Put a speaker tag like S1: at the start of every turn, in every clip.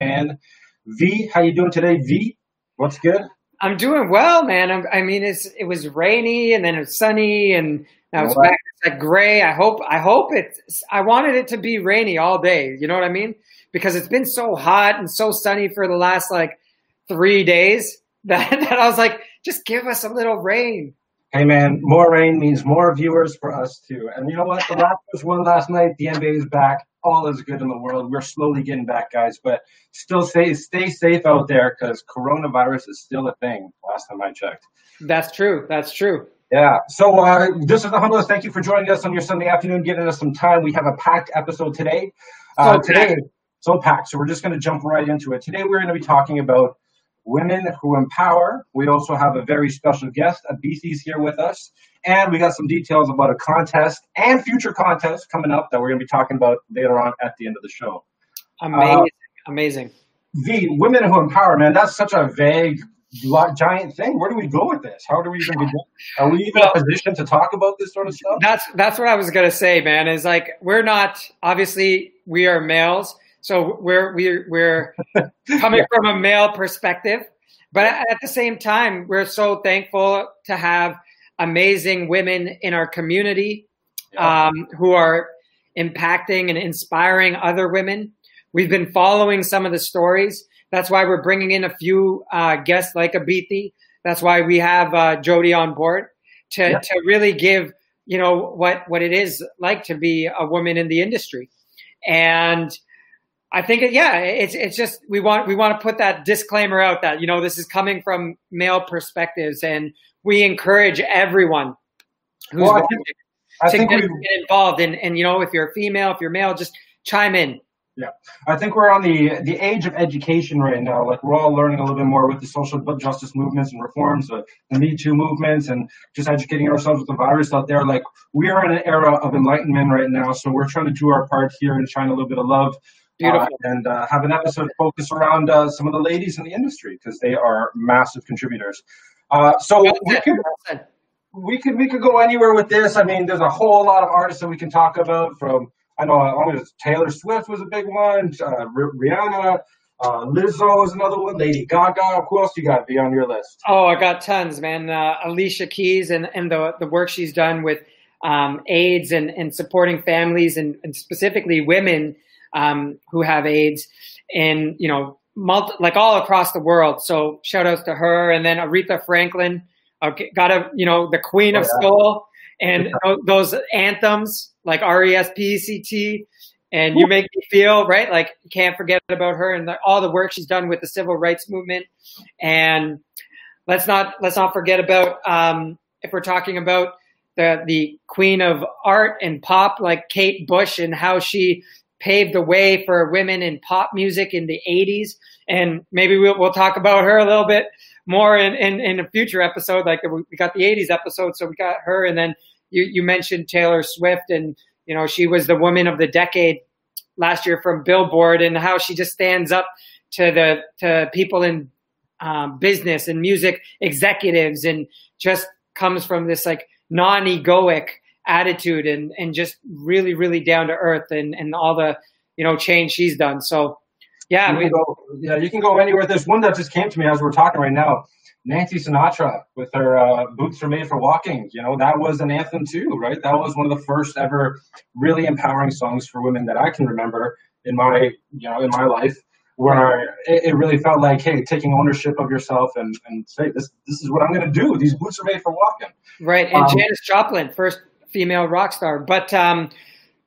S1: And V, how you doing today, V? What's good?
S2: I'm doing well, man. I'm, i mean, it's it was rainy and then it was sunny and now it's back. It's like gray. I hope I hope it's. I wanted it to be rainy all day. You know what I mean? Because it's been so hot and so sunny for the last like three days that, that I was like, just give us a little rain.
S1: Hey man, more rain means more viewers for us too. And you know what? The Raptors won last night. The NBA is back. All is good in the world. We're slowly getting back, guys. But still, stay stay safe out there because coronavirus is still a thing. Last time I checked.
S2: That's true. That's true.
S1: Yeah. So uh, this is the humblest. Thank you for joining us on your Sunday afternoon, giving us some time. We have a packed episode today. Uh, so today, so packed. So we're just going to jump right into it. Today, we're going to be talking about women who empower. We also have a very special guest. Abithi's here with us. And we got some details about a contest and future contests coming up that we're going to be talking about later on at the end of the show.
S2: Amazing. Uh, Amazing.
S1: The women who empower, man, that's such a vague, giant thing. Where do we go with this? How do we even begin? Are we even in a position to talk about this sort of stuff?
S2: That's that's what I was gonna say, man. Is like we're not obviously we are males, so we're we're we're coming yeah. from a male perspective, but at the same time, we're so thankful to have amazing women in our community yeah. um, who are impacting and inspiring other women. We've been following some of the stories. That's why we're bringing in a few uh, guests like Abithi. That's why we have uh, Jody on board to yeah. to really give you know what what it is like to be a woman in the industry, and I think yeah, it's it's just we want we want to put that disclaimer out that you know this is coming from male perspectives, and we encourage everyone who's well, I think, I think to get involved. And and you know if you're a female, if you're male, just chime in.
S1: Yeah, I think we're on the the age of education right now. Like we're all learning a little bit more with the social justice movements and reforms, the, the Me Too movements, and just educating ourselves with the virus out there. Like we are in an era of enlightenment right now, so we're trying to do our part here and shine a little bit of love. Uh, and uh, have an episode focus around uh, some of the ladies in the industry because they are massive contributors. Uh, so we could, we could we could go anywhere with this. I mean, there's a whole lot of artists that we can talk about from I know uh, Taylor Swift was a big one. Uh, Rihanna, uh, Lizzo is another one. Lady Gaga. Who else you got be on your list?
S2: Oh, I got tons, man. Uh, Alicia Keys and, and the the work she's done with um, AIDS and, and supporting families and, and specifically women um, who have AIDS, and you know, multi, like all across the world. So shout outs to her, and then Aretha Franklin. Okay, got a you know the Queen oh, of yeah. Soul and those anthems like R E S P E C T and you make me feel right like you can't forget about her and the, all the work she's done with the civil rights movement and let's not let's not forget about um, if we're talking about the the queen of art and pop like Kate Bush and how she paved the way for women in pop music in the 80s and maybe we'll, we'll talk about her a little bit more in, in, in a future episode. Like we got the 80s episode so we got her. And then you, you mentioned Taylor Swift, and you know she was the woman of the decade last year from Billboard, and how she just stands up to the to people in um, business and music executives, and just comes from this like non-egoic attitude and and just really really down to earth and and all the you know change she's done. So yeah,
S1: you we, go, yeah, you can go anywhere. There's one that just came to me as we're talking right now. Nancy Sinatra with her uh, "Boots Are Made for Walking." You know that was an anthem too, right? That was one of the first ever really empowering songs for women that I can remember in my you know in my life, where it, it really felt like, hey, taking ownership of yourself and and say this this is what I'm going to do. These boots are made for walking.
S2: Right, and um, Janis Joplin, first female rock star, but. um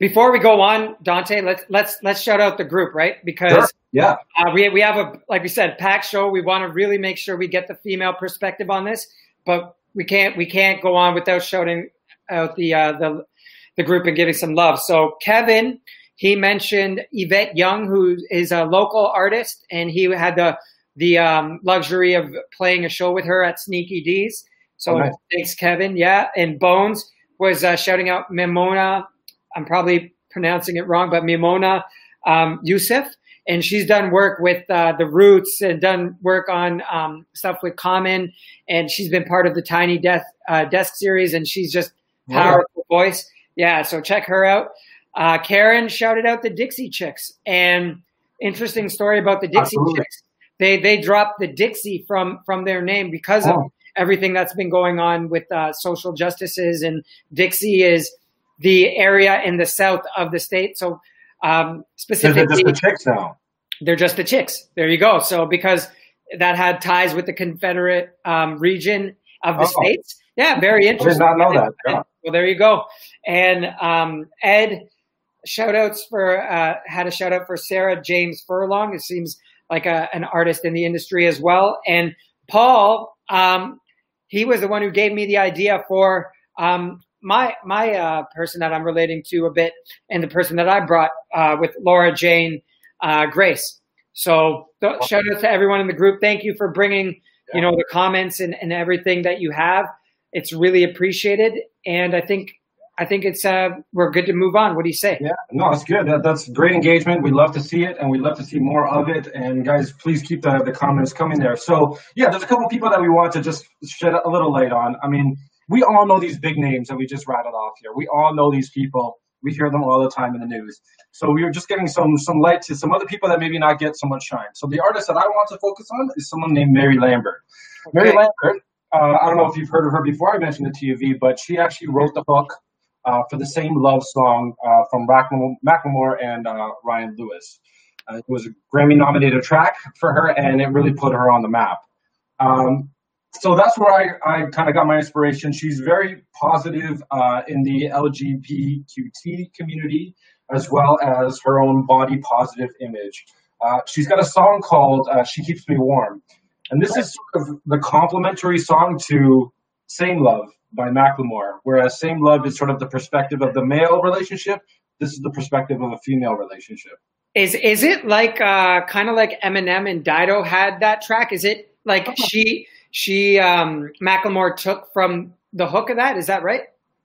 S2: before we go on, Dante, let's let's let's shout out the group, right? Because sure.
S1: yeah,
S2: uh, we we have a like we said, pack show. We want to really make sure we get the female perspective on this, but we can't we can't go on without shouting out the uh, the the group and giving some love. So Kevin, he mentioned Yvette Young, who is a local artist, and he had the the um, luxury of playing a show with her at Sneaky Dee's. So oh, nice. thanks, Kevin. Yeah, and Bones was uh, shouting out Maimouna I'm probably pronouncing it wrong, but Maimouna um, Youssef. And she's done work with uh, the Roots and done work on um, stuff with Common. And she's been part of the Tiny Death uh, Desk series, and she's just powerful yeah. voice. Yeah, so check her out. Uh, Karen shouted out the Dixie Chicks, and interesting story about the Dixie
S1: Absolutely.
S2: Chicks. They they dropped the Dixie from from their name because of
S1: Oh.
S2: Everything that's been going on with uh, social justices, and Dixie is the area in the south of the state. So um, specifically,
S1: just the chicks now?
S2: they're just the chicks. There you go. So because that had ties with the Confederate um, region of the
S1: Oh.
S2: states. Yeah, very
S1: I
S2: interesting.
S1: did not know that. Yeah.
S2: Well, there you go. And um, Ed, shout outs for uh, had a shout out for Sarah James Furlong. It seems like a, an artist in the industry as well. And Paul, um, he was the one who gave me the idea for um, my my uh, person that I'm relating to a bit, and the person that I brought uh, with Laura Jane uh, Grace. So th- shout out to everyone in the group. Thank you for bringing you know the comments and, and everything that you have. It's really appreciated, and I think I think it's uh, we're good to move on. What do you say?
S1: Yeah, no, it's good. That, that's great engagement. We love to see it, and we love to see more of it. And guys, please keep the, the comments coming there. So, yeah, there's a couple people that we want to just shed a little light on. I mean, we all know these big names that we just rattled off here. We all know these people. We hear them all the time in the news. So we are just giving some some light to some other people that maybe not get so much shine. So the artist that I want to focus on is someone named Mary Lambert. Mary Lambert. Uh, I don't know if you've heard of her before. I mentioned it to you, but she actually wrote the hook uh, for the same love song uh, from Macklemore, and uh, Ryan Lewis. Uh, it was a Grammy nominated track for her, and it really put her on the map. Um, so that's where I, I kind of got my inspiration. She's very positive uh, in the LGBTQT community, as well as her own body positive image. Uh, she's got a song called She Keeps Me Warm. And this is sort of the complementary song to Same Love by Macklemore, whereas Same Love is sort of the perspective of the male relationship. This is the perspective of a female relationship.
S2: Is is it like uh, kind of like Eminem and Dido had that track? Is it like she she um, Macklemore took from the hook of that? Is that right?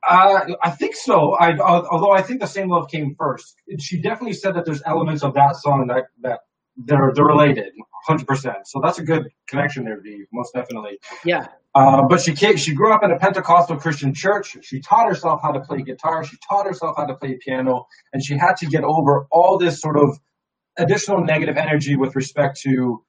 S1: Uh, I think so. I, al- although I think the same love came first. She definitely said that there's elements of that song that that they're they're related, hundred percent. So that's a good connection there, V. Most definitely.
S2: Yeah.
S1: Uh, but she came, she grew up in a Pentecostal Christian church. She taught herself how to play guitar. She taught herself how to play piano, and she had to get over all this sort of additional negative energy with respect to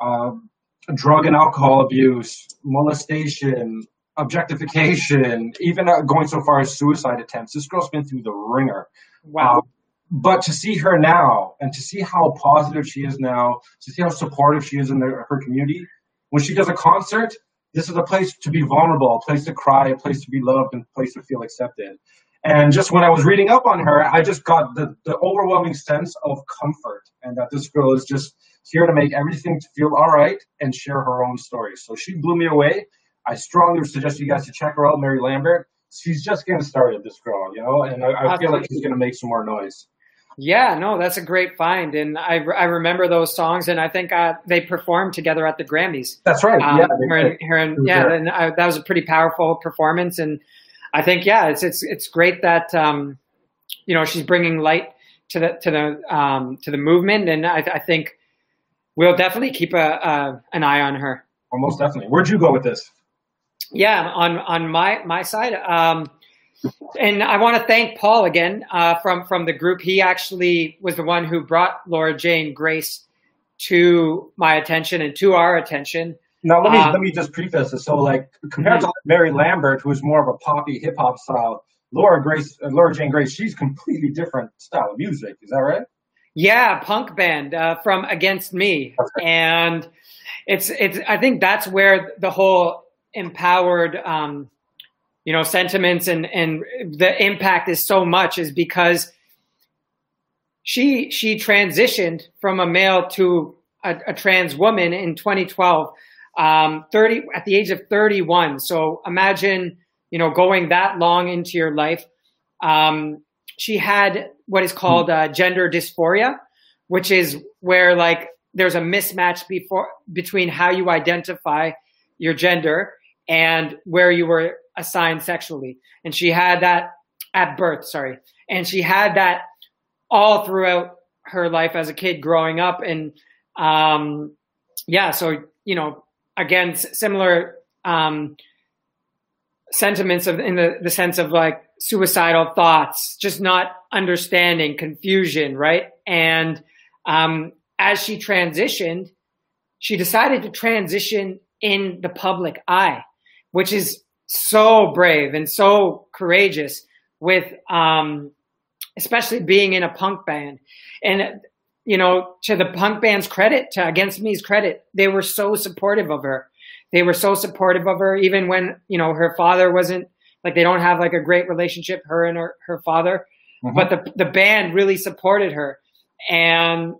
S1: um, drug and alcohol abuse, molestation, objectification, even uh, going so far as suicide attempts. This girl's been through the ringer.
S2: Wow.
S1: Um, but to see her now and to see how positive she is now, to see how supportive she is in the, her community, when she does a concert, this is a place to be vulnerable, a place to cry, a place to be loved, and a place to feel accepted. And just when I was reading up on her, I just got the, the overwhelming sense of comfort and that this girl is just here to make everything feel all right and share her own story. So she blew me away. I strongly suggest you guys to check her out, Mary Lambert. She's just getting started, this girl, you know, and I, I feel like she's going to make some more noise.
S2: Yeah, no, that's a great find, and I, I remember those songs, and I think uh, they performed together at the Grammys.
S1: That's right.
S2: Um,
S1: yeah,
S2: her and, her and- yeah,
S1: there.
S2: and I, that was a pretty powerful performance, and I think yeah, it's it's it's great that um, you know she's bringing light to the to the um, to the movement, and I, I think we'll definitely keep a, a an eye on her.
S1: almost definitely. Where'd you go with this?
S2: Yeah, on on my my side, um, and I want to thank Paul again uh, from from the group. He actually was the one who brought Laura Jane Grace to my attention and to our attention.
S1: Now let me
S2: Um,
S1: let me just preface this. So like compared to Mary Lambert, who's more of a poppy hip hop style, Laura Grace, uh, Laura Jane Grace, she's completely different style of music. Is that right?
S2: Yeah, punk band uh, from Against Me, and it's it's. I think that's where the whole empowered, um, you know, sentiments and and the impact is so much is because she she transitioned from a male to a, a trans woman in 2012, um, 30 at the age of 31. So imagine you know going that long into your life. Um, she had what is called uh, gender dysphoria, which is where like there's a mismatch before between how you identify your gender and where you were assigned sexually. And she had that at birth, sorry. And she had that all throughout her life as a kid growing up. And um, yeah, so, you know, again, similar um, sentiments of in the, the sense of like suicidal thoughts, just not understanding, confusion, right? And um, as she transitioned, she decided to transition in the public eye, which is so brave and so courageous with um, especially being in a punk band. And you know, to the punk band's credit, to Against Me's credit, they were so supportive of her. They were so supportive of her, even when you know her father wasn't like they don't have like a great relationship, her and her, her father. Mm-hmm. But the the band really supported her, and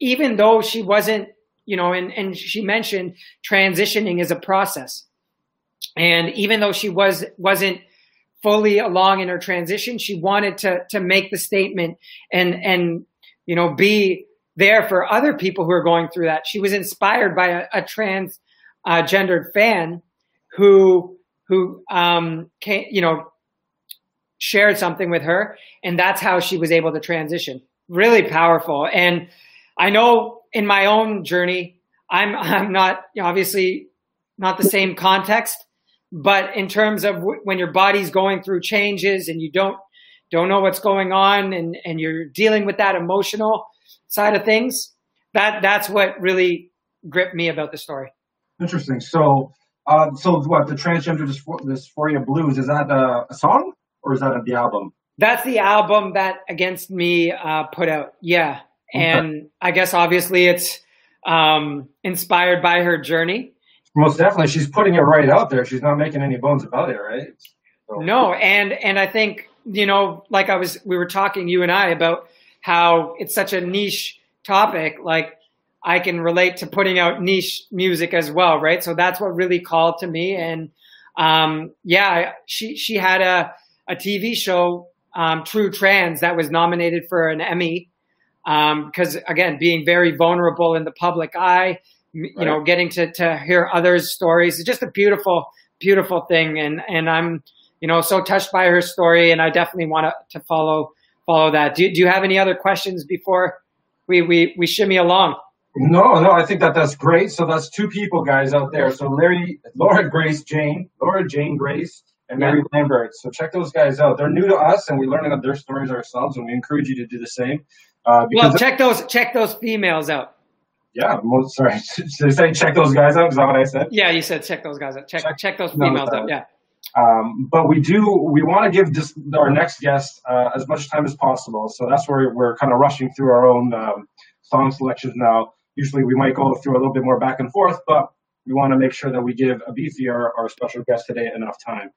S2: even though she wasn't, you know, and and she mentioned transitioning is a process, and even though she was wasn't fully along in her transition, she wanted to to make the statement and and you know be there for other people who are going through that. She was inspired by a, a trans uh, gendered fan who who um, came, you know shared something with her, and that's how she was able to transition. Really powerful, and I know in my own journey, I'm I'm not obviously not the same context, but in terms of w- when your body's going through changes and you don't don't know what's going on and and you're dealing with that emotional side of things, that that's what really gripped me about the story.
S1: Interesting. So, uh, so what the transgender dysphoria blues is that a, a song or is that the album?
S2: That's the album that Against Me uh, put out. Yeah, and I guess obviously it's um, inspired by her journey.
S1: Most definitely, she's putting it right out there. She's not making any bones about it, right?
S2: So. No, and and I think you know, like I was, we were talking, you and I, about how it's such a niche topic. Like I can relate to putting out niche music as well, right? So that's what really called to me. And um, yeah, she she had a a TV show, um, True Trans, that was nominated for an Emmy because um, again, being very vulnerable in the public eye, you right. know, getting to to hear others' stories, it's just a beautiful, beautiful thing. And and I'm you know so touched by her story, and I definitely want to to follow follow that. Do do you have any other questions before we we we shimmy along?
S1: No, no, I think that that's great. So that's two people, guys, out there. So Larry, Laura Grace Jane, Laura Jane Grace, and Mary yeah. Lambert. So check those guys out. They're new to us, and we're learning of their stories ourselves, and we encourage you to do the same.
S2: Uh, well, check those check those females out.
S1: Yeah, most, sorry. Did I say check those guys out? Is that what I said?
S2: Yeah, you said check those guys out. Check check, check those females no, out. Yeah.
S1: Um, but we do we want to give this, our next guest uh, as much time as possible. So that's where we're kind of rushing through our own um, song selections now. Usually we might go through a little bit more back and forth, but we want to make sure that we give Abithi, our, our special guest today, enough time.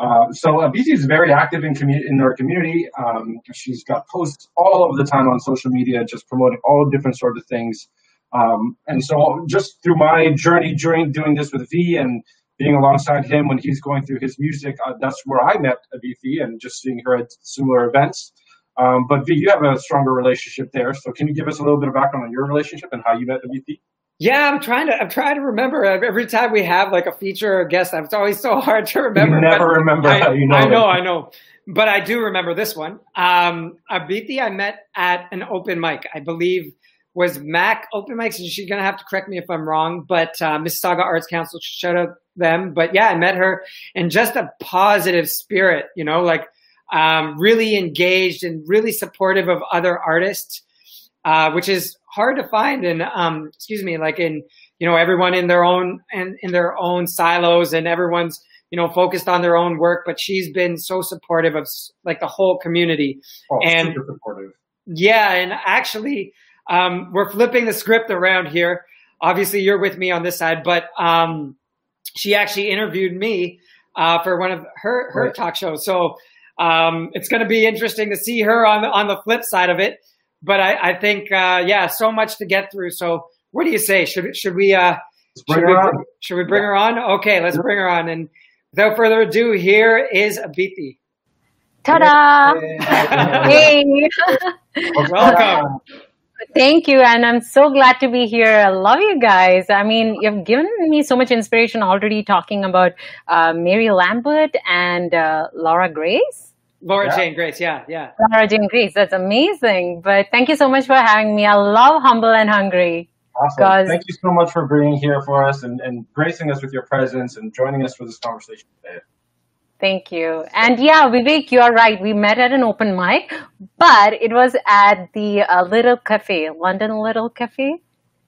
S1: Uh, so Abithi is very active in, commu- in our community. Um, she's got posts all of the time on social media, just promoting all different sorts of things. Um, and so just through my journey during doing this with V and being alongside him when he's going through his music, uh, that's where I met Abithi and just seeing her at similar events. Um, but V, you have a stronger relationship there. So can you give us a little bit of background on your relationship and how you met Abithi?
S2: Yeah, I'm trying to. I'm trying to remember. Every time we have like a feature or a guest, it's always so hard to remember.
S1: You never remember
S2: I,
S1: how you know.
S2: I know, I know, but I do remember this one. Um, Abithi, I met at an open mic. I believe was Mac open mics. And she's gonna have to correct me if I'm wrong, but uh, Mississauga Arts Council, shout out them. But yeah, I met her in just a positive spirit. You know, like um, really engaged and really supportive of other artists, uh, which is hard to find And um, excuse me like in you know everyone in their own and in, in their own silos and everyone's you know focused on their own work but she's been so supportive of like the whole community
S1: oh, and supportive
S2: yeah and actually um, we're flipping the script around here obviously you're with me on this side but um, she actually interviewed me uh, for one of her her right. talk shows so um, it's going to be interesting to see her on the on the flip side of it but I, I think uh, yeah, so much to get through. So what do you say? Should should we uh, should we, should we bring her on? Okay, let's bring her on. And without further ado, here is Abithi.
S3: Ta-da! hey,
S2: welcome.
S3: Thank you, and I'm so glad to be here. I love you guys. I mean, you've given me so much inspiration already talking about uh, Mary Lambert and uh, Laura Grace.
S2: Laura yeah. Jane Grace, yeah, yeah.
S3: Laura Jane Grace, that's amazing. But thank you so much for having me. I love Humble and Hungry.
S1: Awesome. Thank you so much for being here for us and, and gracing us with your presence and joining us for this conversation today.
S3: Thank you. And yeah, Vivek, you are right. We met at an open mic, but it was at the uh, Little Cafe, London Little Cafe.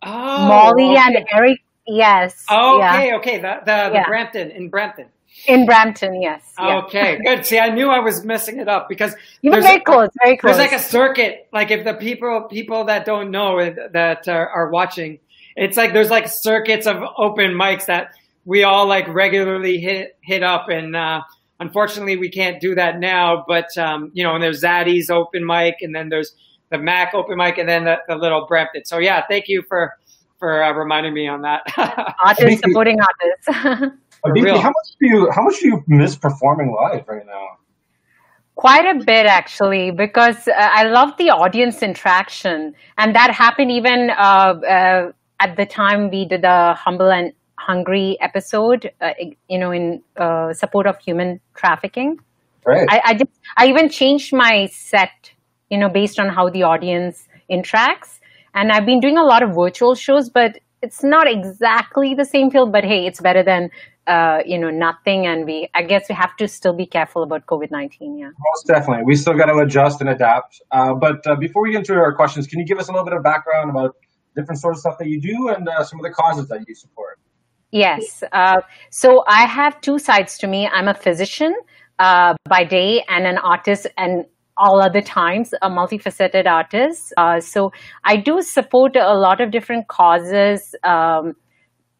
S2: Oh,
S3: Molly
S2: okay.
S3: and Eric, yes.
S2: Oh,
S3: yeah.
S2: okay, okay. The the, the
S3: Yeah.
S2: Brampton in Brampton.
S3: In Brampton, yes. yeah.
S2: Okay, good. See, I knew I was messing it up because
S3: You were very close, very close.
S2: There's like a circuit. Like if the people people that don't know that are, are watching, it's like there's like circuits of open mics that we all like regularly hit hit up, and uh, unfortunately we can't do that now. But um, you know, and there's Zaddy's open mic, and then there's the Mac open mic, and then the, the little Brampton. So yeah, thank you for for uh, reminding me on that.
S3: artists supporting artists.
S1: Aditi, how much do you how much do you miss performing live right now?
S3: Quite a bit, actually, because uh, I love the audience interaction. And that happened even uh, uh, at the time we did the Humble and Hungry episode, uh, you know, in uh, support of human trafficking.
S1: Right.
S3: I, I, just, I even changed my set, you know, based on how the audience interacts. And I've been doing a lot of virtual shows, but it's not exactly the same feel. But hey, it's better than uh, you know nothing. And we, I guess, we have to still be careful about COVID nineteen. Yeah.
S1: Most definitely. We still got to adjust and adapt. Uh, but uh, before we get into our questions, can you give us a little bit of background about different sorts of stuff that you do and uh, some of the causes that you support?
S3: Yes. Uh, so I have two sides to me. I'm a physician uh, by day and an artist, and all other times a multifaceted artist. Uh, so I do support a lot of different causes. Um,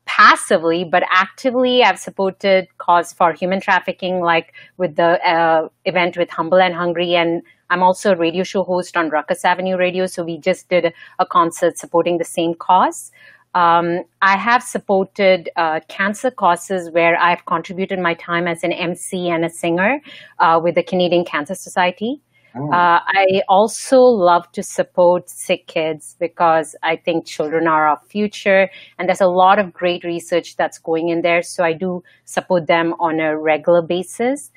S3: passively but actively i've supported cause for human trafficking like with the uh, event with humble and hungry and i'm also a radio show host on ruckus avenue radio so we just did a concert supporting the same cause um, I have supported uh, cancer causes where I've contributed my time as an MC and a singer uh, with the Canadian Cancer Society.
S1: Oh.
S3: Uh, I also love to support sick kids because I think children are our future, and there's a lot of great research that's going in there. So I do support them on a regular basis.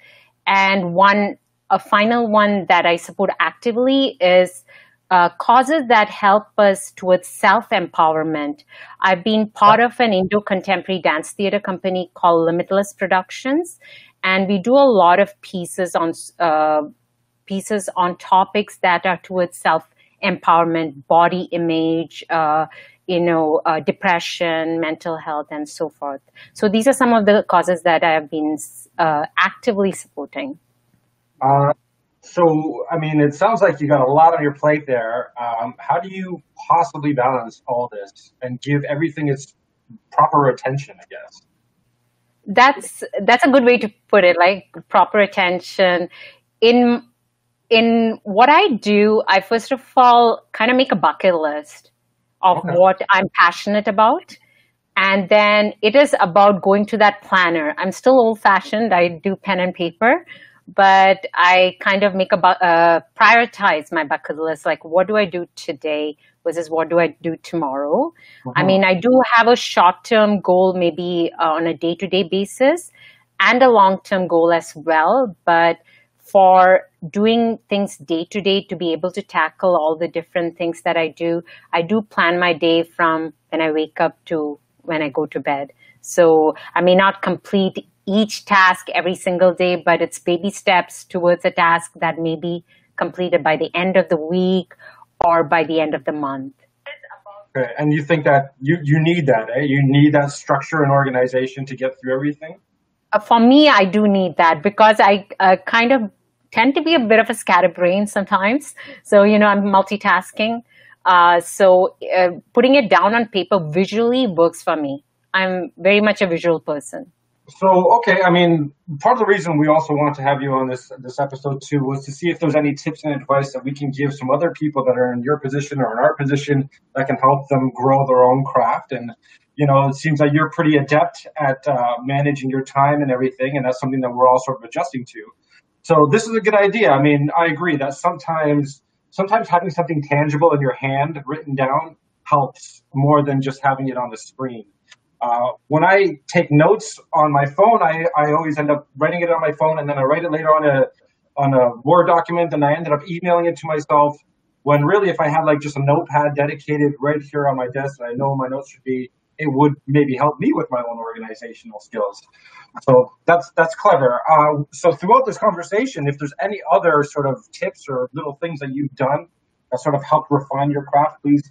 S3: And one, a final one that I support actively is uh, causes that help us towards self empowerment. I've been part of an Indo contemporary dance theater company called Limitless Productions, and we do a lot of pieces on uh, pieces on topics that are towards self empowerment, body image, uh, you know, uh, depression, mental health, and so forth. So these are some of the causes that I have been uh, actively supporting.
S1: Uh, so, I mean, it sounds like you got a lot on your plate there. Um, how do you possibly balance all this and give everything its proper attention? I guess.
S3: That's that's a good way to put it. Like proper attention in in what I do. I first of all kind of make a bucket list of
S1: Okay.
S3: what I'm passionate about. And then it is about going to that planner. I'm still old fashioned. I do pen and paper, but I kind of make a bu- uh, prioritize my bucket list. Like, what do I do today versus what do I do tomorrow? I
S1: Mhm.
S3: mean, I do have a short term goal, maybe uh, on a day to day basis, and a long term goal as well. But for doing things day to day to be able to tackle all the different things that I do, I do plan my day from when I wake up to when I go to bed. So I may not complete each task every single day, but it's baby steps towards a task that may be completed by the end of the week or by the end of the month.
S1: Okay. And you think that you, you need that, eh? You need that structure and organization to get through everything?
S3: Uh, for me, I do need that because I uh, kind of tend to be a bit of a scatterbrain sometimes. So, you know, I'm multitasking. Uh, so, uh, putting it down on paper visually works for me. I'm very much a visual person.
S1: So, okay, I mean, part of the reason we also wanted to have you on this this episode too was to see if there's any tips and advice that we can give some other people that are in your position or in our position that can help them grow their own craft. And you know, it seems like you're pretty adept at uh, managing your time and everything, and that's something that we're all sort of adjusting to. So, this is a good idea. I mean, I agree that sometimes sometimes having something tangible in your hand written down helps more than just having it on the screen. Uh, when I take notes on my phone, I, I always end up writing it on my phone and then I write it later on a on a Word document and I ended up emailing it to myself. When really, if I had like just a notepad dedicated right here on my desk and I know my notes should be, it would maybe help me with my own organizational skills. So that's that's clever. Uh, so throughout this conversation, if there's any other sort of tips or little things that you've done that sort of help refine your craft, please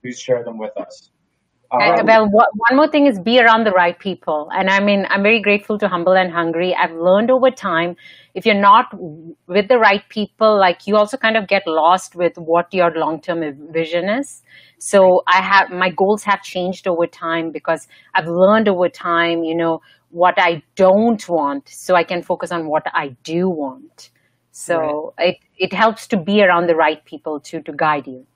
S1: please share them with us.
S3: Uh, well, one more thing is be around the right people. And I mean, I'm very grateful to Humble and Hungry. I've learned over time, if you're not with the right people, like you also kind of get lost with what your long-term vision is. So I have, my goals have changed over time because I've learned over time, you know, what I don't want so I can focus on what I do want. So right. it, it helps to be around the right people to, to guide you.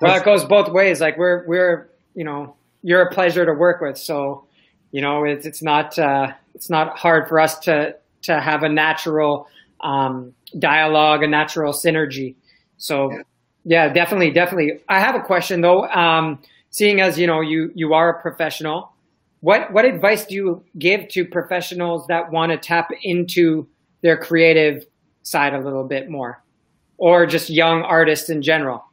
S2: Well, it goes both ways. Like we're, we're, you know, you're a pleasure to work with. So, you know, it's, it's not, uh, it's not hard for us to, to have a natural, um, dialogue, a natural synergy. So yeah, definitely. Definitely. I have a question though. Um, seeing as, you know, you, you are a professional, what, what advice do you give to professionals that want to tap into their creative side a little bit more or just young artists in general?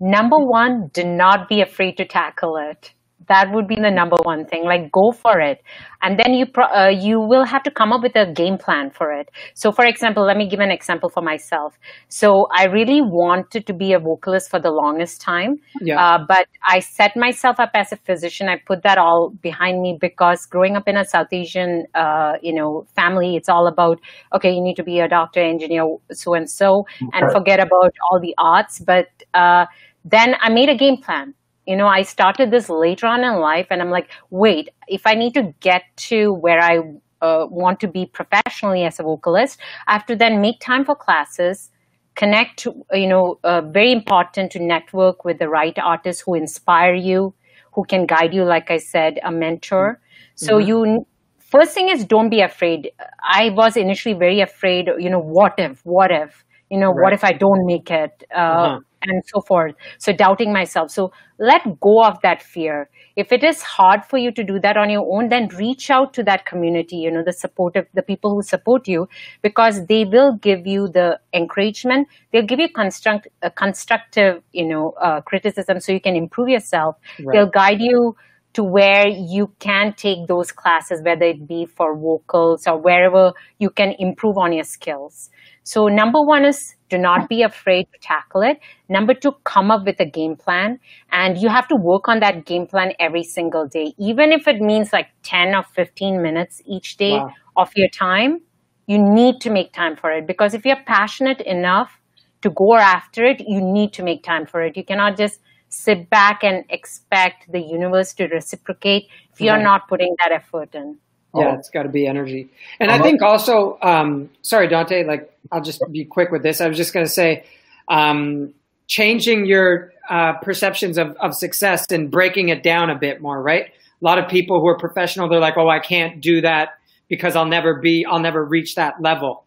S3: Number one, do not be afraid to tackle it. That would be the number one thing. Like go for it, and then you pro- uh, you will have to come up with a game plan for it. So, for example, let me give an example for myself. So, I really wanted to be a vocalist for the longest time, yeah. uh, but I set myself up as a physician. I put that all behind me because growing up in a South Asian, uh, you know, family, it's all about okay, you need to be a doctor, engineer, so and so, and forget about all the arts, but uh, then I made a game plan. You know, I started this later on in life, and I'm like, wait, if I need to get to where I uh, want to be professionally as a vocalist, I have to then make time for classes, connect, you know, uh, very important to network with the right artists who inspire you, who can guide you, like I said, a mentor. Mm-hmm. So you first thing is don't be afraid. I was initially very afraid, you know, what if, what if, you know, right. what if I don't make it? Uh, uh-huh and so forth. So doubting myself. So let go of that fear. If it is hard for you to do that on your own, then reach out to that community, you know, the supportive, the people who support you, because they will give you the encouragement. They'll give you construct, uh, constructive, you know, uh, criticism so you can improve yourself. Right. They'll guide you to where you can take those classes, whether it be for vocals or wherever you can improve on your skills. So number one is do not be afraid to tackle it. Number two, come up with a game plan. And you have to work on that game plan every single day. Even if it means like 10 or 15 minutes each day wow. of your time, you need to make time for it. Because if you're passionate enough to go after it, you need to make time for it. You cannot just sit back and expect the universe to reciprocate if you're right. not putting that effort in.
S2: Yeah, it's got to be energy. And I think also, um, sorry, Dante, like, I'll just be quick with this. I was just going to say, um, changing your uh, perceptions of, of success and breaking it down a bit more, right? A lot of people who are professional, they're like, oh, I can't do that because I'll never be, I'll never reach that level,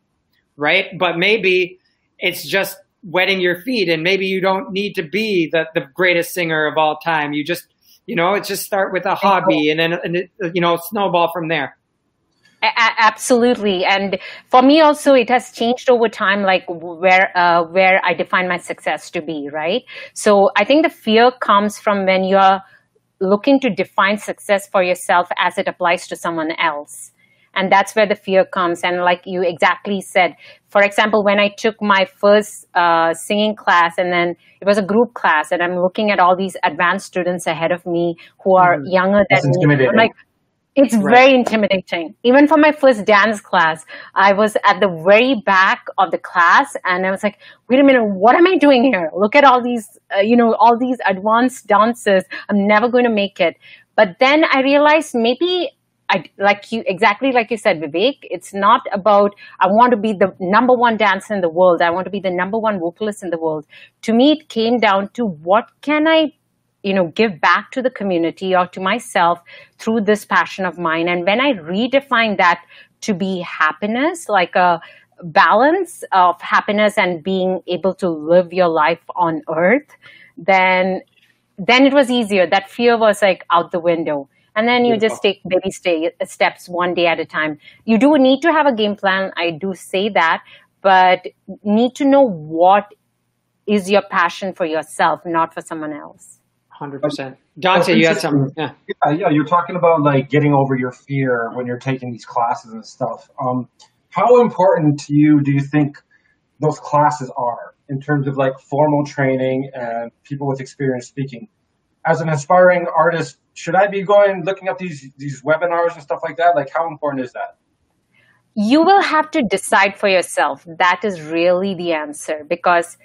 S2: right? But maybe it's just wetting your feet and maybe you don't need to be the, the greatest singer of all time. You just you know, it just start with a hobby and then, and it, you know, snowball from there.
S3: Absolutely and for me also it has changed over time like where uh, where i define my success to be right so i think the fear comes from when you're looking to define success for yourself as it applies to someone else and that's where the fear comes and like you exactly said for example when i took my first uh, singing class and then it was a group class and i'm looking at all these advanced students ahead of me who are mm. younger than me I'm like it's right. very intimidating. Even for my first dance class, I was at the very back of the class and I was like, wait a minute, what am I doing here? Look at all these, uh, you know, all these advanced dances. I'm never going to make it. But then I realized maybe I, like you exactly like you said, Vivek. It's not about I want to be the number one dancer in the world. I want to be the number one vocalist in the world. To me, it came down to what can I, you know, give back to the community or to myself through this passion of mine. And when I redefine that to be happiness, like a balance of happiness and being able to live your life on earth, then then it was easier. That fear was like out the window and then you just take baby stay, steps one day at a time you do need to have a game plan i do say that but need to know what is your passion for yourself not for someone else
S2: hundred percent. Dante, you had some. Yeah.
S1: yeah, yeah. You're talking about like getting over your fear when you're taking these classes and stuff. Um, how important to you do you think those classes are in terms of like formal training and people with experience speaking? As an aspiring artist, should I be going looking up these these webinars and stuff like that? Like, how important is that?
S3: You will have to decide for yourself. That is really the answer because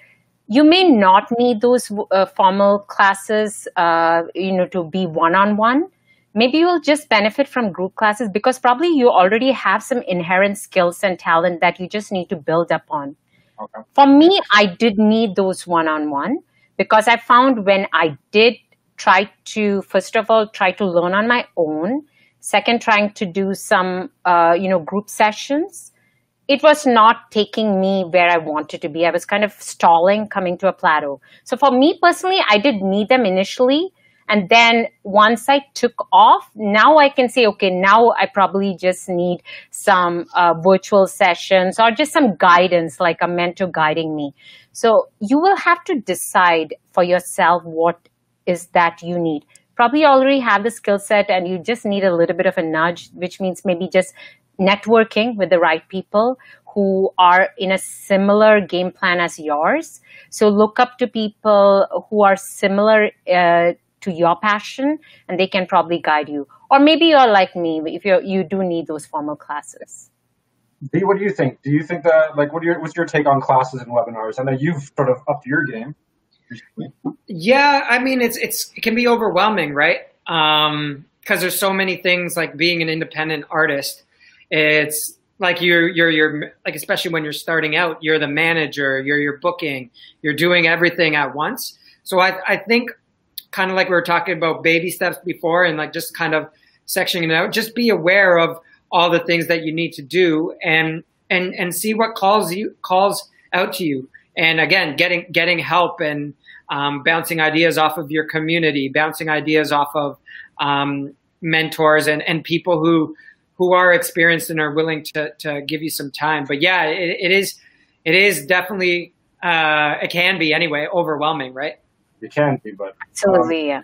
S3: you may not need those uh, formal classes, uh, you know, to be one-on-one. Maybe you'll just benefit from group classes because probably you already have some inherent skills and talent that you just need to build upon. Okay. For me, I did need those one-on-one because I found when I did try to, first of all, try to learn on my own. Second, trying to do some, uh, you know, group sessions it was not taking me where I wanted to be. I was kind of stalling, coming to a plateau. So for me personally, I did need them initially. And then once I took off, now I can say, okay, now I probably just need some uh, virtual sessions or just some guidance, like a mentor guiding me. So you will have to decide for yourself what is that you need. Probably already have the skill set and you just need a little bit of a nudge, which means maybe just networking with the right people who are in a similar game plan as yours. So look up to people who are similar uh, to your passion and they can probably guide you. Or maybe you're like me, if you you do need those formal classes.
S1: B, what do you think? Do you think that like what your, what's your take on classes and webinars? I know you've sort of upped your game.
S2: Yeah, I mean it's it's it can be overwhelming, right? Um, because there's so many things like being an independent artist it's like you're you're you're like especially when you're starting out, you're the manager, you're you're booking, you're doing everything at once. So I I think kind of like we were talking about baby steps before and like just kind of sectioning it out, just be aware of all the things that you need to do and and and see what calls you calls out to you. And again, getting getting help and um, bouncing ideas off of your community, bouncing ideas off of um, mentors and, and people who who are experienced and are willing to to give you some time. But yeah, it, it is it is definitely uh, it can be anyway overwhelming, right?
S1: It can be, but
S3: absolutely, um, yeah.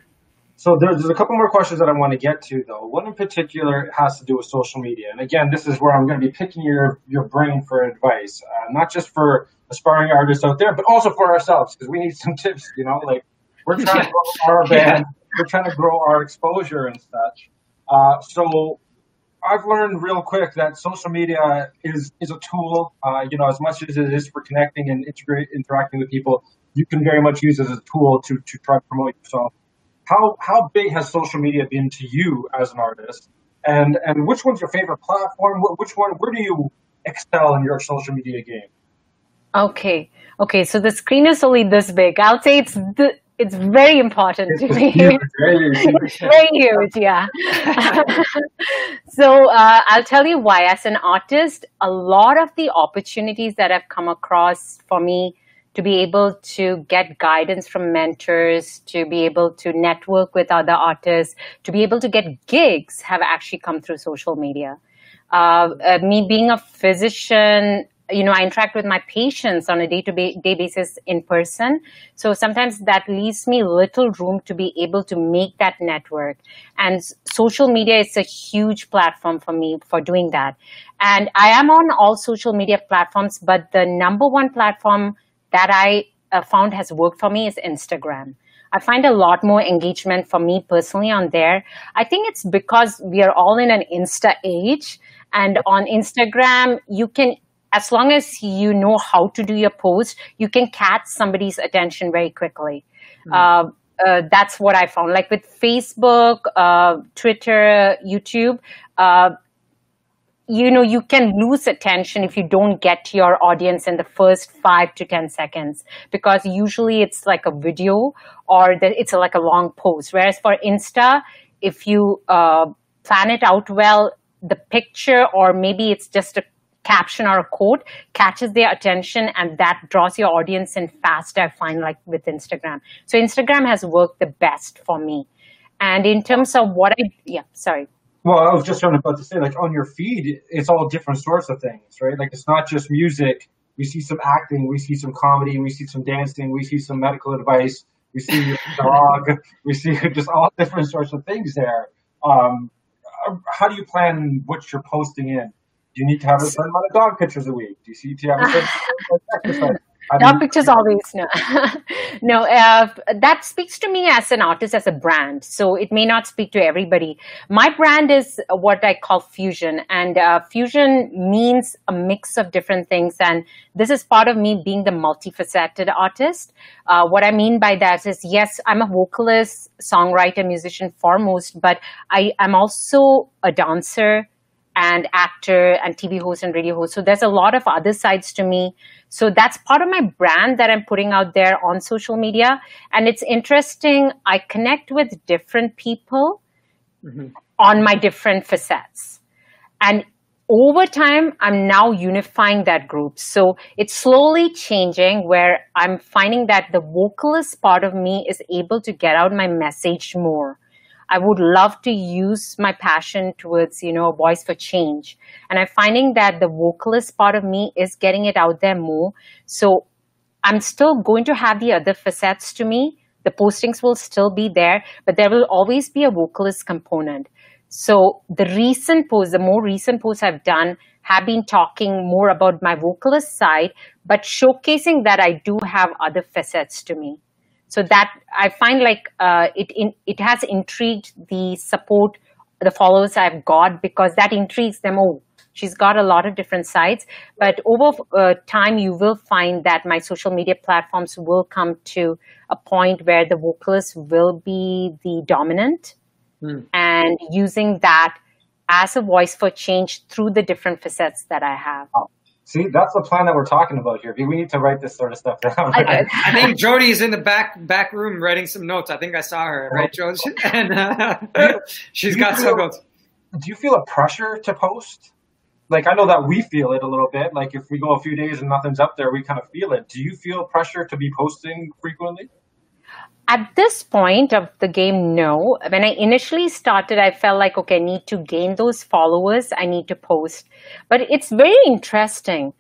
S1: So there's, there's a couple more questions that I want to get to, though. One in particular has to do with social media, and again, this is where I'm going to be picking your your brain for advice, uh, not just for aspiring artists out there, but also for ourselves because we need some tips. You know, like we're trying yeah. to grow our band, yeah. we're trying to grow our exposure and such. Uh, so I've learned real quick that social media is is a tool. Uh, you know, as much as it is for connecting and integrate, interacting with people, you can very much use it as a tool to to try to promote yourself. How how big has social media been to you as an artist? And and which one's your favorite platform? Which one? Where do you excel in your social media game?
S3: Okay, okay. So the screen is only this big. I'll say it's the it's very important to me. Huge, very, huge. very huge, yeah. so uh, I'll tell you why. As an artist, a lot of the opportunities that have come across for me to be able to get guidance from mentors, to be able to network with other artists, to be able to get gigs have actually come through social media. Uh, uh, me being a physician, you know, I interact with my patients on a day to day basis in person. So sometimes that leaves me little room to be able to make that network. And social media is a huge platform for me for doing that. And I am on all social media platforms, but the number one platform that I uh, found has worked for me is Instagram. I find a lot more engagement for me personally on there. I think it's because we are all in an Insta age. And on Instagram, you can as long as you know how to do your post, you can catch somebody's attention very quickly. Mm. Uh, uh, that's what I found. Like with Facebook, uh, Twitter, YouTube, uh, you know, you can lose attention if you don't get to your audience in the first five to 10 seconds because usually it's like a video or the, it's like a long post. Whereas for Insta, if you uh, plan it out well, the picture or maybe it's just a caption or a quote catches their attention and that draws your audience in fast i find like with instagram so instagram has worked the best for me and in terms of what i yeah sorry
S1: well i was just about to say like on your feed it's all different sorts of things right like it's not just music we see some acting we see some comedy we see some dancing we see some medical advice We see your dog. We see just all different sorts of things there. Um, uh, how do you plan what you're posting in? You need to have a certain amount of dog pictures a week? Do you need to have a certain exercise?
S3: Dog pictures always no no uh, that speaks to me as an artist as a brand so it may not speak to everybody my brand is what i call fusion and uh, fusion means a mix of different things and this is part of me being the multifaceted artist uh, what i mean by that is yes i'm a vocalist songwriter musician foremost but i am also a dancer and actor and TV host and radio host. So there's a lot of other sides to me. So that's part of my brand that I'm putting out there on social media. And it's interesting. I connect with different people mm-hmm. on my different facets. And over time, I'm now unifying that group. So it's slowly changing where I'm finding that the vocalist part of me is able to get out my message more. I would love to use my passion towards, you know, a voice for change. And I'm finding that the vocalist part of me is getting it out there more. So I'm still going to have the other facets to me. The postings will still be there, but there will always be a vocalist component. So the recent posts, the more recent posts I've done have been talking more about my vocalist side, but showcasing that I do have other facets to me. So that I find like uh, it in, it has intrigued the support, the followers I've got because that intrigues them. Oh, she's got a lot of different sides. But over uh, time, you will find that my social media platforms will come to a point where the vocalist will be the dominant, mm. and using that as a voice for change through the different facets that I have.
S1: See, that's the plan that we're talking about here. We need to write this sort of stuff down.
S2: I, I think Jody's in the back back room writing some notes. I think I saw her, right, Jody? And uh, she's got
S1: feel,
S2: some notes.
S1: Do you feel a pressure to post? Like I know that we feel it a little bit. Like if we go a few days and nothing's up there, we kind of feel it. Do you feel pressure to be posting frequently?
S3: At this point of the game, no. When I initially started, I felt like, okay, I need to gain those followers. I need to post. But it's very interesting.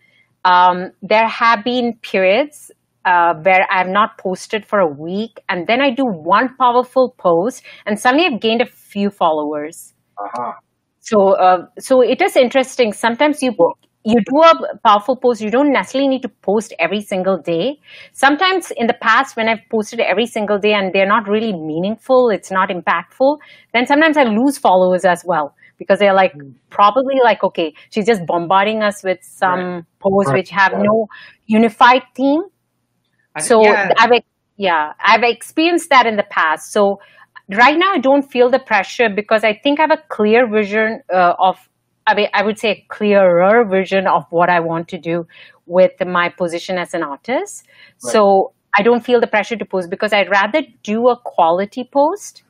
S3: Um, there have been periods uh, where I have not posted for a week, and then I do one powerful post, and suddenly I've gained a few followers. Uh-huh. So, uh, so it is interesting. Sometimes you you do a powerful post, you don't necessarily need to post every single day. Sometimes in the past, when I've posted every single day and they're not really meaningful, it's not impactful, then sometimes I lose followers as well because they're like mm. probably like, okay, she's just bombarding us with some right. posts right. which have right. no unified theme. So yeah. I've yeah, I've experienced that in the past. So right now I don't feel the pressure because I think I have a clear vision uh, of I mean, I would say a clearer vision of what I want to do with my position as an artist. Right. So I don't feel the pressure to post because I'd rather do a quality post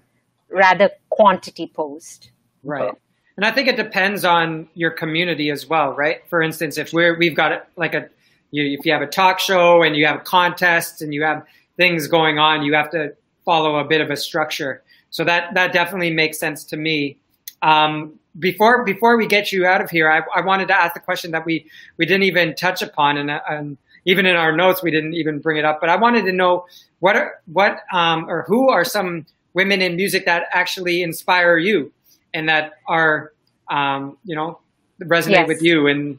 S3: rather quantity post.
S2: Right. And I think it depends on your community as well, right? For instance, if we're we've got like a you, if you have a talk show and you have contests and you have things going on, you have to follow a bit of a structure. So that that definitely makes sense to me. Um, before before we get you out of here, I, I, wanted to ask the question that we we didn't even touch upon, and, and, even in our notes we didn't even bring it up. But I wanted to know what are, what um, or who are some women in music that actually inspire you and that are um, you know resonate yes. with you and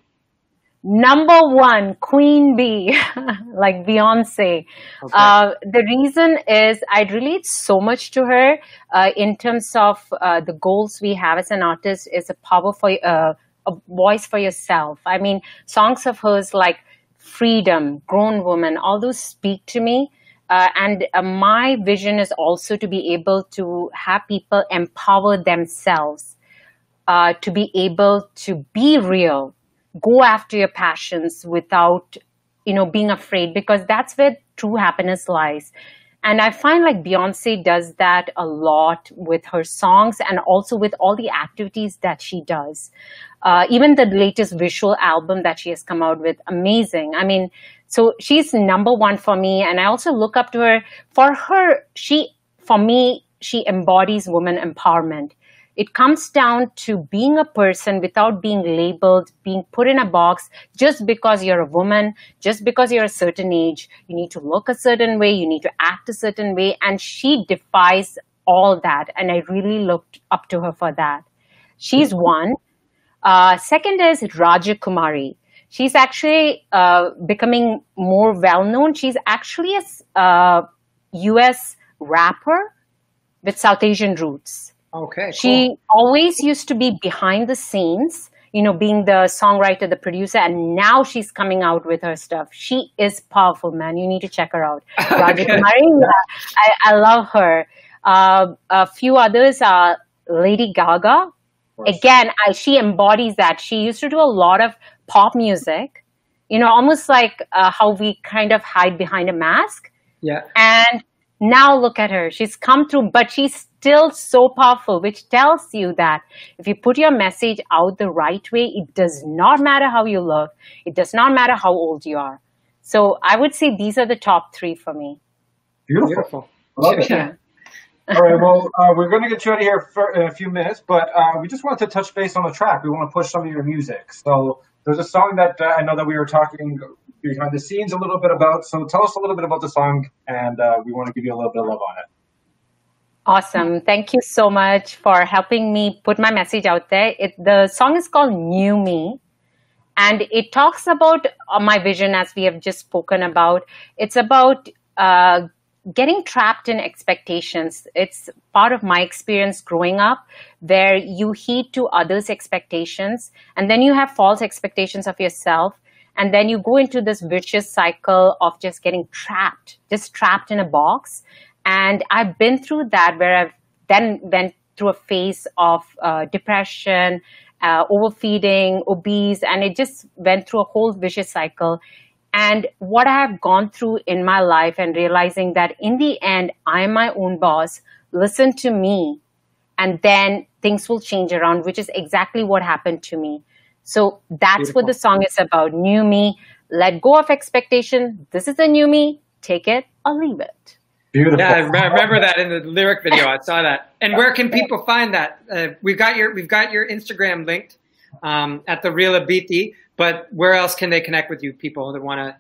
S3: number one queen bee like beyonce. Okay. uh, the reason is i relate so much to her uh, in terms of uh, the goals we have as an artist is a power for uh, a voice for yourself. I mean songs of hers like freedom grown woman all those speak to me. Uh, and uh, my vision is also to be able to have people empower themselves to be able to be real go after your passions without you know being afraid because that's where true happiness lies. And i find like beyonce does that a lot with her songs and also with all the activities that she does. Uh, even the latest visual album that she has come out with amazing. I mean so she's number one for me and i also look up to her. For her she for me she embodies woman empowerment It comes down to being a person without being labeled, being put in a box just because you're a woman, just because you're a certain age. You need to look a certain way, you need to act a certain way. And she defies all that. And I really looked up to her for that. She's one. Uh, second is Raja Kumari. She's actually uh, becoming more well known. She's actually a uh, US rapper with South Asian roots.
S2: Okay.
S3: She
S2: cool.
S3: always used to be behind the scenes, you know, being the songwriter, the producer, and now she's coming out with her stuff. She is powerful, man. You need to check her out. Raja I, I love her. Uh, a few others are Lady Gaga. Again, I, she embodies that. She used to do a lot of pop music, you know, almost like uh, how we kind of hide behind a mask.
S2: Yeah.
S3: And now look at her. She's come through, but she's still so powerful, which tells you that if you put your message out the right way, it does not matter how you look. It does not matter how old you are. So I would say these are the top three for me.
S1: Beautiful. Beautiful. Yeah. All right. Well, uh, we're going to get you out of here for, in a few minutes, but uh, we just wanted to touch base on the track. We want to push some of your music. So there's a song that uh, I know that we were talking behind the scenes a little bit about. So tell us a little bit about the song, and uh, we want to give you a little bit of love on it.
S3: Awesome. Thank you so much for helping me put my message out there. It, the song is called New Me, and it talks about uh, my vision as we have just spoken about. It's about uh, getting trapped in expectations. It's part of my experience growing up where you heed to others' expectations and then you have false expectations of yourself. And then you go into this vicious cycle of just getting trapped, just trapped in a box. And I've been through that where I've then went through a phase of uh, depression, uh, overfeeding, obese, and it just went through a whole vicious cycle and what I have gone through in my life and realizing that in the end, I'm my own boss, listen to me, and then things will change around, which is exactly what happened to me. So that's Beautiful. what the song is about. New me, let go of expectation. This is the new me. Take it or leave it.
S2: Beautiful. Yeah, I remember that in the lyric video. I saw that. And where can people find that? Uh, we've got your we've got your Instagram linked um, at the Real Abiti. But where else can they connect with you, people that want to?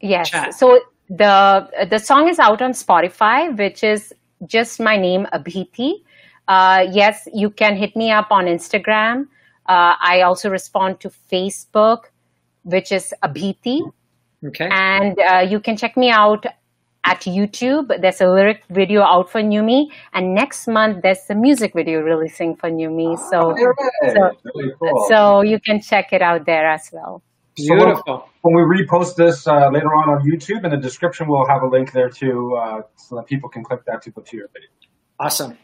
S3: Yes.
S2: Chat?
S3: So the the song is out on Spotify, which is just my name, Abhiti. Uh, yes, you can hit me up on Instagram. Uh, I also respond to Facebook, which is Abhiti.
S2: Okay.
S3: And uh, you can check me out at YouTube. There's a lyric video out for New Me, and next month there's a music video releasing for New Me. So,
S1: oh,
S3: so, really cool. so you can check it out there as well.
S2: Beautiful.
S1: So when we repost this uh, later on on YouTube, in the description we'll have a link there too, uh, so that people can click that to go to your video.
S2: Awesome.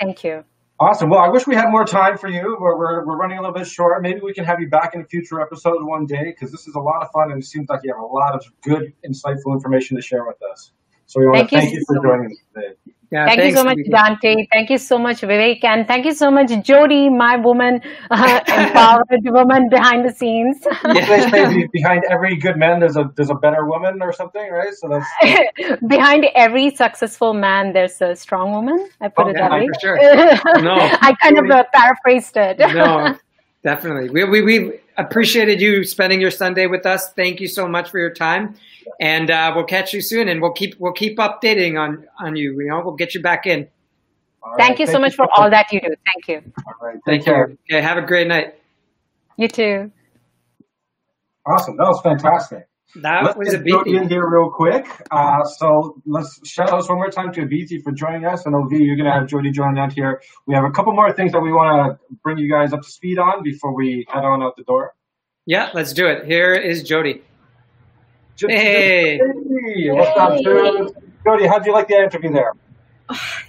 S3: Thank you.
S1: Awesome. Well, I wish we had more time for you. We're, we're, we're running a little bit short. Maybe we can have you back in a future episode one day because this is a lot of fun and it seems like you have a lot of good, insightful information to share with us. So we want thank to thank you, you for so joining us today.
S3: Yeah, thank you so much, Dante. Thank you so much, Vivek. And thank you so much, Jody, my woman, uh, empowered woman behind the scenes.
S1: Yeah. say behind every good man, there's a there's a better woman or something, right? So that's
S3: behind every successful man, there's a strong woman. I put
S2: oh,
S3: it
S2: yeah,
S3: that way.
S2: For sure. No,
S3: I kind of uh, paraphrased it.
S2: no, definitely. We, we we appreciated you spending your Sunday with us. Thank you so much for your time and uh, we'll catch you soon. And we'll keep we'll keep updating on on you. You know, we'll get you back in.
S3: Thank you Thank so much you for all that you do. Thank you.
S1: All right.
S2: Take care. Okay. Have a great night.
S3: You too.
S1: Awesome. That was fantastic.
S2: That
S1: let's
S2: was a
S1: beat in here real quick. Uh, so let's shout out one more time to Abiti for joining us. And OV, you're going to have Jody join out here. We have a couple more things that we want to bring you guys up to speed on before we head on out the door.
S2: Yeah, let's do it. Here is Jody.
S1: Hey. hey. What's up, dude? Jody, how'd you like the interview there?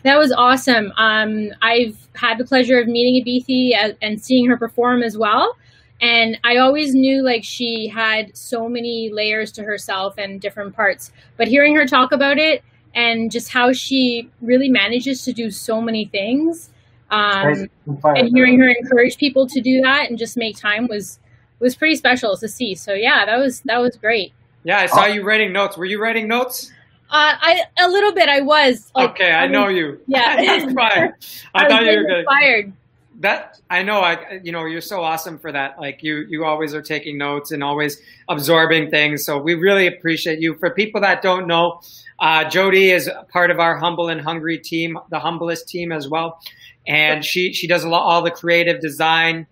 S4: That was awesome. Um, I've had the pleasure of meeting Abiti and seeing her perform as well. And I always knew like she had so many layers to herself and different parts. But hearing her talk about it and just how she really manages to do so many things, um, and hearing her encourage people to do that and just make time was was pretty special to see. So yeah, that was that was great.
S2: Yeah, I saw you writing notes. Were you writing notes?
S4: Uh, I a little bit. I was.
S2: Like, okay, I, I know you.
S4: Yeah,
S2: that's fine. I,
S4: I
S2: thought you were
S4: good. Inspired
S2: that I know I you know you're so awesome for that. Like you you always are taking notes and always absorbing things. So we really appreciate you. For people that don't know, uh, Jody is part of our humble and hungry team, the humblest team as well, and she she does lot all the creative design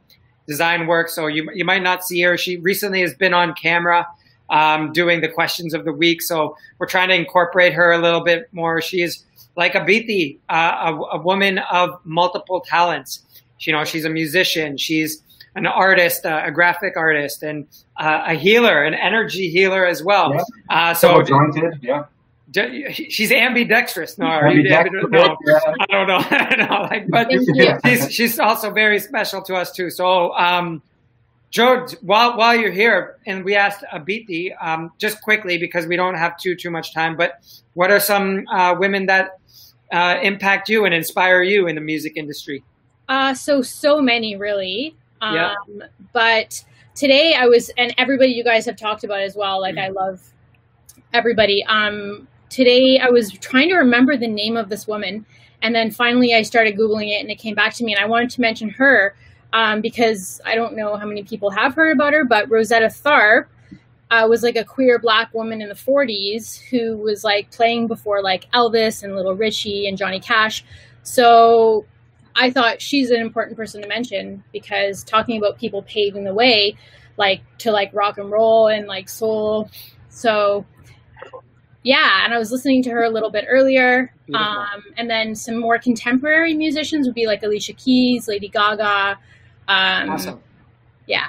S2: design work. So you you might not see her. She recently has been on camera. Um, doing the questions of the week, so we're trying to incorporate her a little bit more. She is like Abithi, uh, a, a woman of multiple talents you know, she's a musician. She's an artist, uh, a graphic artist, and uh, a healer, an energy healer as well.
S1: Yeah.
S2: Uh, so
S1: jointed, yeah.
S2: She's ambidextrous. No, ambidextrous. no yeah. I don't know. no, like, but she's she's also very special to us too. So, um, Joe, while while you're here, and we asked Abiti um, just quickly because we don't have too too much time. But what are some uh, women that uh, impact you and inspire you in the music industry?
S4: Uh, so so many really. Um, yeah. But today I was, and everybody you guys have talked about as well. Like mm-hmm. I love everybody. Um, today I was trying to remember the name of this woman, and then finally I started googling it, and it came back to me, and I wanted to mention her um, because I don't know how many people have heard about her, but Rosetta Tharpe. Uh, was like a queer black woman in the 40s who was like playing before like Elvis and Little Richie and Johnny Cash. So I thought she's an important person to mention because talking about people paving the way, like to like rock and roll and like soul. So yeah, and I was listening to her a little bit earlier. Um, and then some more contemporary musicians would be like Alicia Keys, Lady Gaga. Um,
S2: awesome.
S4: Yeah.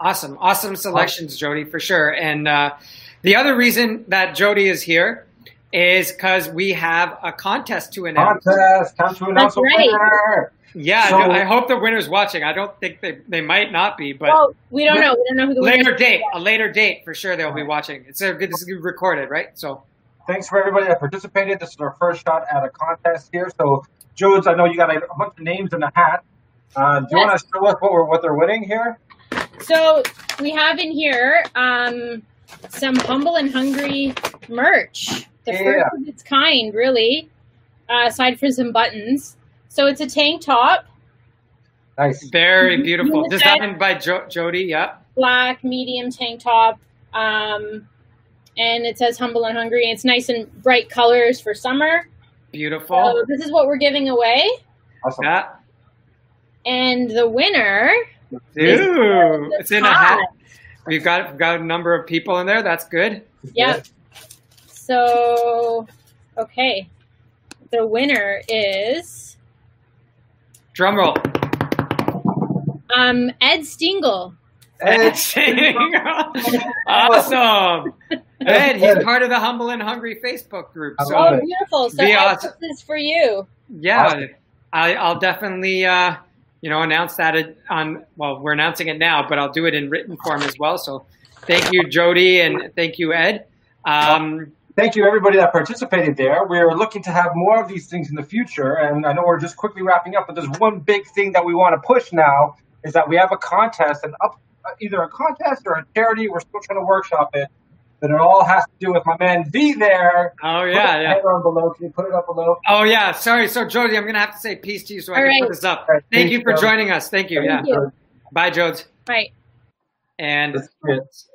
S2: Awesome. Awesome selections, Jody, for sure. And uh, the other reason that Jody is here is because we have a contest to announce.
S1: Contest, time to announce That's a right. winner.
S2: Yeah, so, I hope the winner's watching. I don't think they they might not be, but
S4: well, we don't know. We don't know who the
S2: later date, a later date for sure they'll be watching. It's a, good. this is recorded, right? So
S1: thanks for everybody that participated. This is our first shot at a contest here. So, Jules, I know you got a, a bunch of names in the hat. Uh, do you want to show us what we're what they're winning here?
S4: So we have in here um, some humble and hungry merch the yeah. first of its kind, really. Uh, aside from some buttons, so it's a tank top.
S1: Nice,
S2: very beautiful. This Designed by jo- Jody. Yeah,
S4: black medium tank top. Um, and it says humble and hungry. It's nice and bright colors for summer.
S2: Beautiful.
S4: So this is what we're giving away.
S1: Awesome.
S2: Yeah.
S4: And the winner.
S2: Ooh, it's in a hat. We've got we've got a number of people in there. That's good.
S4: Yep. So, okay. The winner is.
S2: Drum roll.
S4: Um, Ed Stingle.
S2: Ed Stingle. awesome. Ed, he's part of the Humble and Hungry Facebook group. So
S4: oh, beautiful. So, Ed, awesome. this is for you.
S2: Yeah. Awesome. I, I'll definitely, uh, you know, announce that on, well, we're announcing it now, but I'll do it in written form as well. So thank you, Jody, and thank you, Ed. Um,
S1: thank you everybody that participated there. We're looking to have more of these things in the future, and I know we're just quickly wrapping up, but there's one big thing that we want to push now is that we have a contest, and up either a contest or a charity. We're still trying to workshop it. But it all has to do with my man V there.
S2: Oh yeah, yeah.
S1: below. Can you put it up below?
S2: Oh yeah. Sorry. So Jody, I'm gonna have to say peace to you so I all can put this up. Right. Thank you for joining us. Thank you. Thank yeah. You. Bye, Jodes.
S4: Bye.
S2: And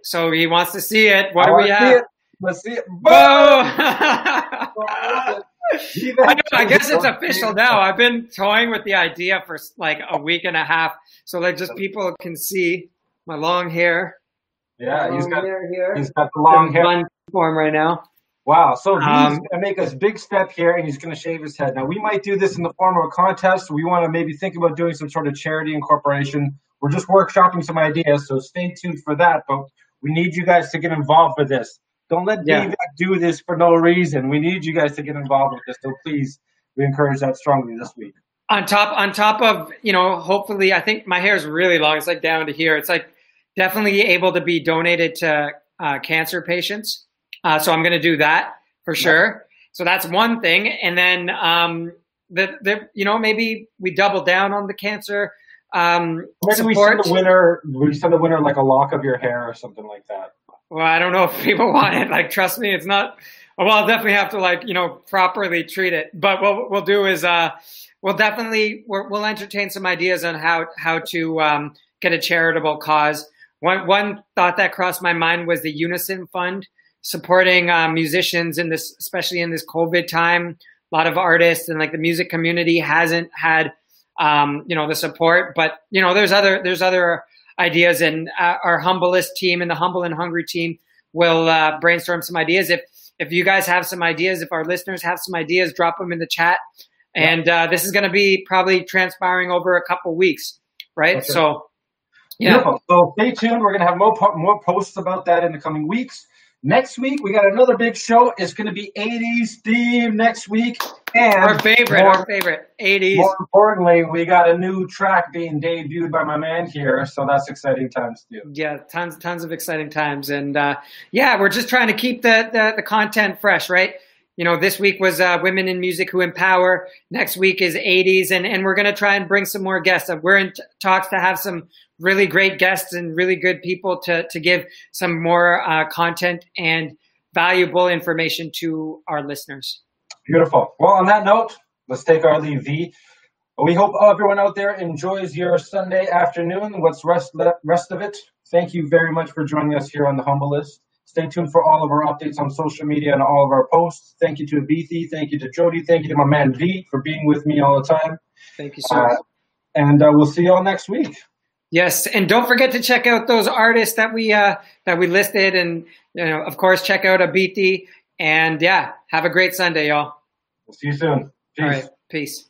S2: so he wants to see it. What I do we have?
S1: Let's see it.
S2: Boom! I, I guess it's official now. I've been toying with the idea for like a week and a half, so that just people can see my long hair.
S1: Yeah, he's got he's got the long hair.
S2: form right now.
S1: Wow. So he's um, going to make us big step here and he's going to shave his head. Now, we might do this in the form of a contest. We want to maybe think about doing some sort of charity incorporation. We're just workshopping some ideas, so stay tuned for that. But we need you guys to get involved with this. Don't let yeah. Do this for no reason. We need you guys to get involved with this. So please, we encourage that strongly this week.
S2: On top, on top of you know, hopefully, I think my hair is really long. It's like down to here. It's like definitely able to be donated to uh, cancer patients. Uh, so I'm going to do that for sure. So that's one thing. And then um, the the you know maybe we double down on the cancer. Um,
S1: maybe support. we send the winner. We send the winner like a lock of your hair or something like that
S2: well, I don't know if people want it. Like, trust me, it's not. Well, I'll definitely have to like you know properly treat it. But what we'll do is uh, we'll definitely, we will entertain some ideas on how how to um, get a charitable cause. One one thought that crossed my mind was the Unison Fund, supporting uh, musicians in this, especially in this COVID time. A lot of artists and like the music community hasn't had, um, you know, the support. But you know, there's other there's other ideas, and uh, our humblest team and the humble and hungry team will uh, brainstorm some ideas. If if you guys have some ideas, if our listeners have some ideas, drop them in the chat. And uh, this is going to be probably transpiring over a couple weeks, right? Okay. So,
S1: yeah. Beautiful. So stay tuned. We're going to have more more posts about that in the coming weeks. Next week, we got another big show. It's going to be 80s theme next week. And
S2: our favorite, more, our favorite, 80s.
S1: More importantly, we got a new track being debuted by my man here. So that's exciting times too.
S2: Yeah, tons, tons of exciting times. And uh, yeah, we're just trying to keep the, the, the content fresh, right? You know, this week was uh, Women in Music Who Empower. Next week is 80s. And, and we're going to try and bring some more guests. We're in t- talks to have some really great guests and really good people to, to give some more uh, content and valuable information to our listeners.
S1: Beautiful. Well, on that note, let's take our leave, V. We hope everyone out there enjoys your Sunday afternoon. What's rest rest of it? Thank you very much for joining us here on the Humble List. Stay tuned for all of our updates on social media and all of our posts. Thank you to Abithi. Thank you to Jody. Thank you to my man V for being with me all the time.
S2: Thank you, sir. Uh,
S1: and uh, we'll see you all next week.
S2: Yes, and don't forget to check out those artists that we uh, that we listed, and you know, of course, check out Abithi. And yeah, have a great Sunday, y'all.
S1: We'll see you soon.
S2: Peace. All right, peace.